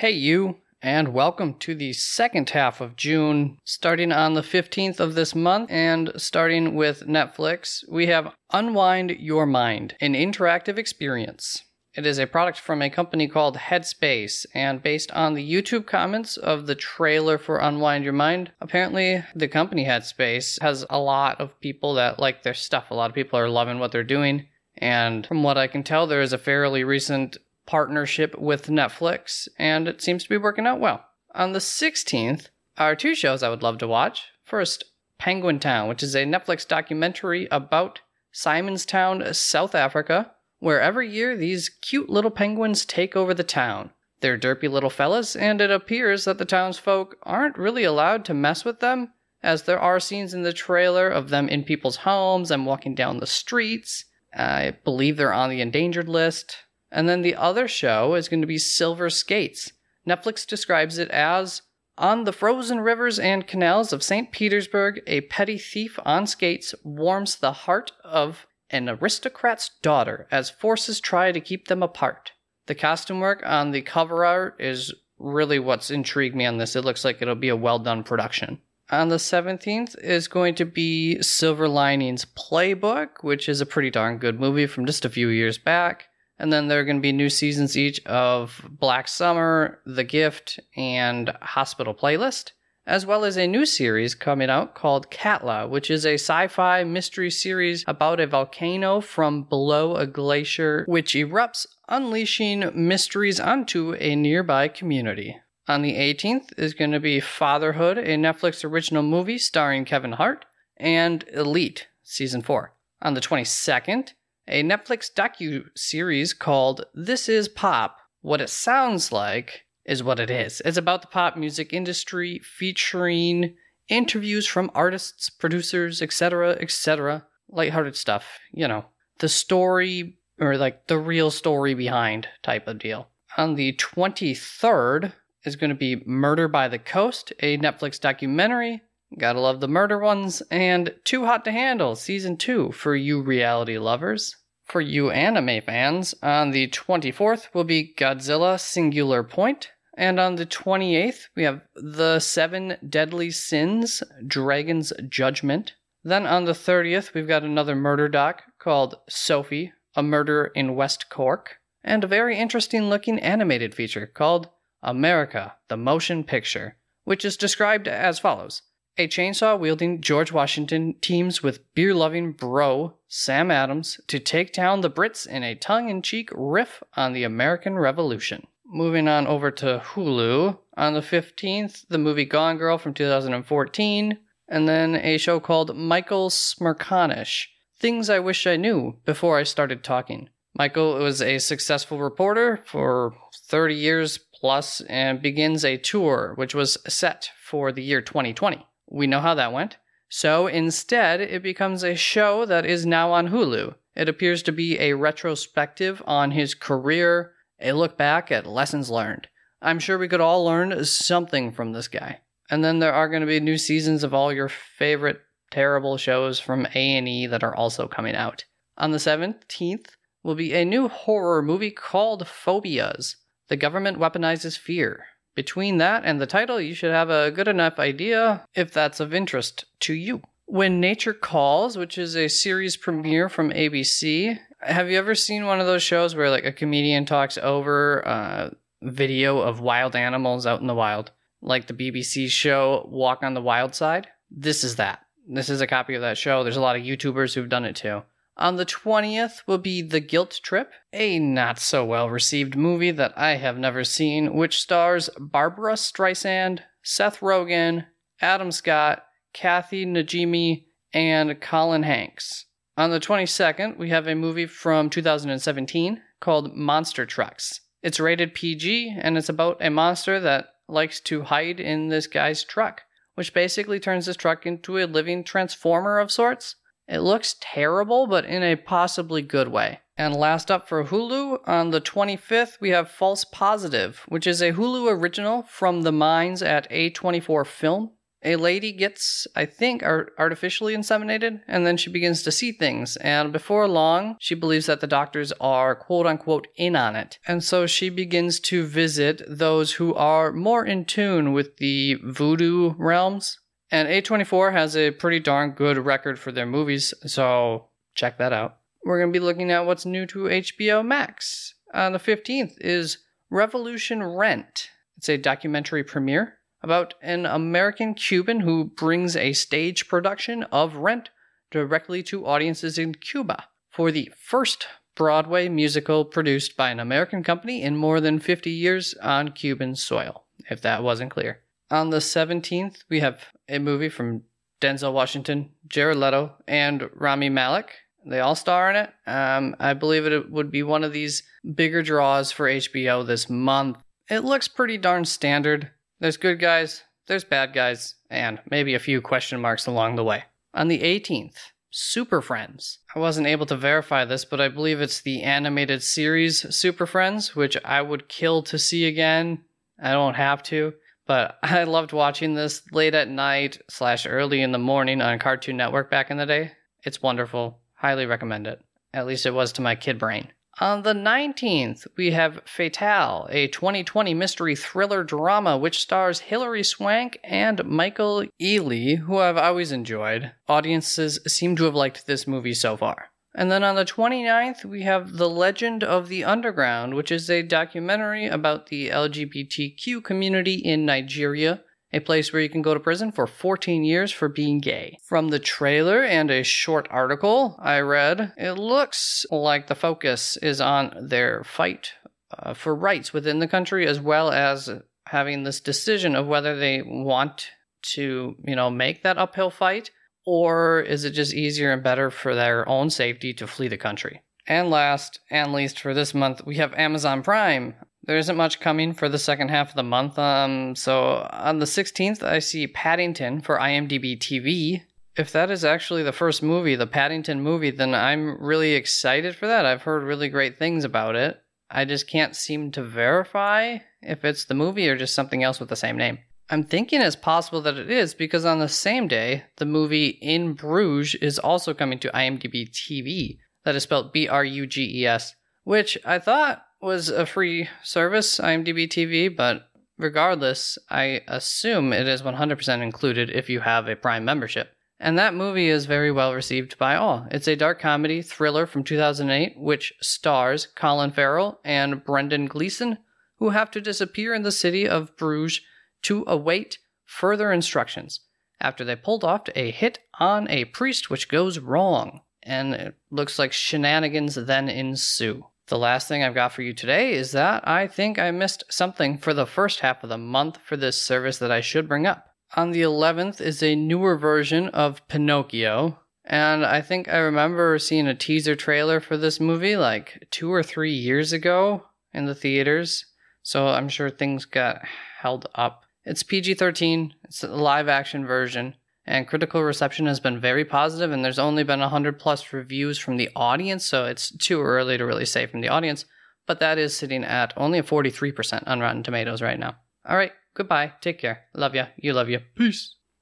Hey, you, and welcome to the second half of June, starting on the 15th of this month and starting with Netflix. We have Unwind Your Mind, an interactive experience. It is a product from a company called Headspace, and based on the YouTube comments of the trailer for Unwind Your Mind, apparently the company Headspace has a lot of people that like their stuff. A lot of people are loving what they're doing. And from what I can tell, there is a fairly recent partnership with Netflix, and it seems to be working out well. On the 16th are two shows I would love to watch. First, Penguin Town, which is a Netflix documentary about Simonstown, South Africa, where every year these cute little penguins take over the town. They're derpy little fellas, and it appears that the townsfolk aren't really allowed to mess with them, as there are scenes in the trailer of them in people's homes and walking down the streets. I believe they're on the endangered list. And then the other show is going to be Silver Skates. Netflix describes it as on the frozen rivers and canals of St. Petersburg, a petty thief on skates warms the heart of an aristocrat's daughter as forces try to keep them apart. The costume work on the cover art is really what's intrigued me on this. It looks like it'll be a well done production. On the 17th is going to be Silver Linings Playbook, which is a pretty darn good movie from just a few years back. And then there are going to be new seasons each of Black Summer, The Gift, and Hospital Playlist, as well as a new series coming out called Katla, which is a sci fi mystery series about a volcano from below a glacier which erupts, unleashing mysteries onto a nearby community. On the 18th is going to be Fatherhood, a Netflix original movie starring Kevin Hart, and Elite, Season 4. On the 22nd, a Netflix docu series called This Is Pop. What it sounds like is what it is. It's about the pop music industry featuring interviews from artists, producers, etc., etc. Lighthearted stuff, you know. The story or like the real story behind type of deal. On the 23rd is going to be Murder by the Coast, a Netflix documentary. Gotta love the murder ones. And Too Hot to Handle, season two for you reality lovers. For you anime fans, on the 24th will be Godzilla Singular Point, and on the 28th we have The Seven Deadly Sins Dragon's Judgment. Then on the 30th we've got another murder doc called Sophie, A Murder in West Cork, and a very interesting looking animated feature called America, the Motion Picture, which is described as follows. A chainsaw wielding George Washington teams with beer loving bro Sam Adams to take down the Brits in a tongue in cheek riff on the American Revolution. Moving on over to Hulu. On the 15th, the movie Gone Girl from 2014, and then a show called Michael Smerconish Things I Wish I Knew Before I Started Talking. Michael was a successful reporter for 30 years plus and begins a tour which was set for the year 2020. We know how that went. So instead, it becomes a show that is now on Hulu. It appears to be a retrospective on his career, a look back at lessons learned. I'm sure we could all learn something from this guy. And then there are going to be new seasons of all your favorite terrible shows from A&E that are also coming out. On the 17th will be a new horror movie called Phobias. The government weaponizes fear. Between that and the title, you should have a good enough idea if that's of interest to you. When Nature Calls, which is a series premiere from ABC, have you ever seen one of those shows where like a comedian talks over a video of wild animals out in the wild? Like the BBC show Walk on the Wild Side? This is that. This is a copy of that show. There's a lot of YouTubers who've done it too. On the 20th will be The Guilt Trip, a not so well received movie that I have never seen, which stars Barbra Streisand, Seth Rogen, Adam Scott, Kathy Najimy, and Colin Hanks. On the 22nd, we have a movie from 2017 called Monster Trucks. It's rated PG and it's about a monster that likes to hide in this guy's truck, which basically turns his truck into a living transformer of sorts. It looks terrible, but in a possibly good way. And last up for Hulu, on the 25th, we have False Positive, which is a Hulu original from the minds at A24 Film. a lady gets, I think, art- artificially inseminated, and then she begins to see things. And before long, she believes that the doctors are quote unquote in on it. And so she begins to visit those who are more in tune with the voodoo realms. And A24 has a pretty darn good record for their movies, so check that out. We're going to be looking at what's new to HBO Max. On the 15th is Revolution Rent. It's a documentary premiere about an American Cuban who brings a stage production of Rent directly to audiences in Cuba for the first Broadway musical produced by an American company in more than 50 years on Cuban soil, if that wasn't clear. On the 17th, we have a movie from Denzel Washington, Jared Leto, and Rami Malek. They all star in it. Um, I believe it would be one of these bigger draws for HBO this month. It looks pretty darn standard. There's good guys, there's bad guys, and maybe a few question marks along the way. On the 18th, Super Friends. I wasn't able to verify this, but I believe it's the animated series Super Friends, which I would kill to see again. I don't have to, but I loved watching this late at night slash early in the morning on Cartoon Network back in the day. It's wonderful. Highly recommend it. At least it was to my kid brain. On the 19th, we have Fatale, a 2020 mystery thriller drama which stars Hilary Swank and Michael Ealy, who I've always enjoyed. Audiences seem to have liked this movie so far. And then on the 29th, we have The Legend of the Underground, which is a documentary about the LGBTQ community in Nigeria a place where you can go to prison for 14 years for being gay. From the trailer and a short article I read, it looks like the focus is on their fight uh, for rights within the country as well as having this decision of whether they want to, you know, make that uphill fight or is it just easier and better for their own safety to flee the country? And last and least for this month, we have Amazon Prime there isn't much coming for the second half of the month. Um, so on the 16th, I see Paddington for IMDb TV. If that is actually the first movie, the Paddington movie, then I'm really excited for that. I've heard really great things about it. I just can't seem to verify if it's the movie or just something else with the same name. I'm thinking it's possible that it is because on the same day, the movie In Bruges is also coming to IMDb TV. That is spelled B R U G E S, which I thought was a free service, IMDb TV, but regardless, I assume it is 100% included if you have a Prime membership. And that movie is very well received by all. It's a dark comedy thriller from 2008, which stars Colin Farrell and Brendan Gleeson, who have to disappear in the city of Bruges to await further instructions after they pulled off a hit on a priest, which goes wrong. And it looks like shenanigans then ensue. The last thing I've got for you today is that I think I missed something for the first half of the month for this service that I should bring up. On the 11th is a newer version of Pinocchio, and I think I remember seeing a teaser trailer for this movie like two or three years ago in the theaters, so I'm sure things got held up. It's PG 13, it's a live action version and critical reception has been very positive and there's only been 100 plus reviews from the audience so it's too early to really say from the audience but that is sitting at only a 43% on rotten tomatoes right now. All right goodbye. Take care. Love ya, you love you peace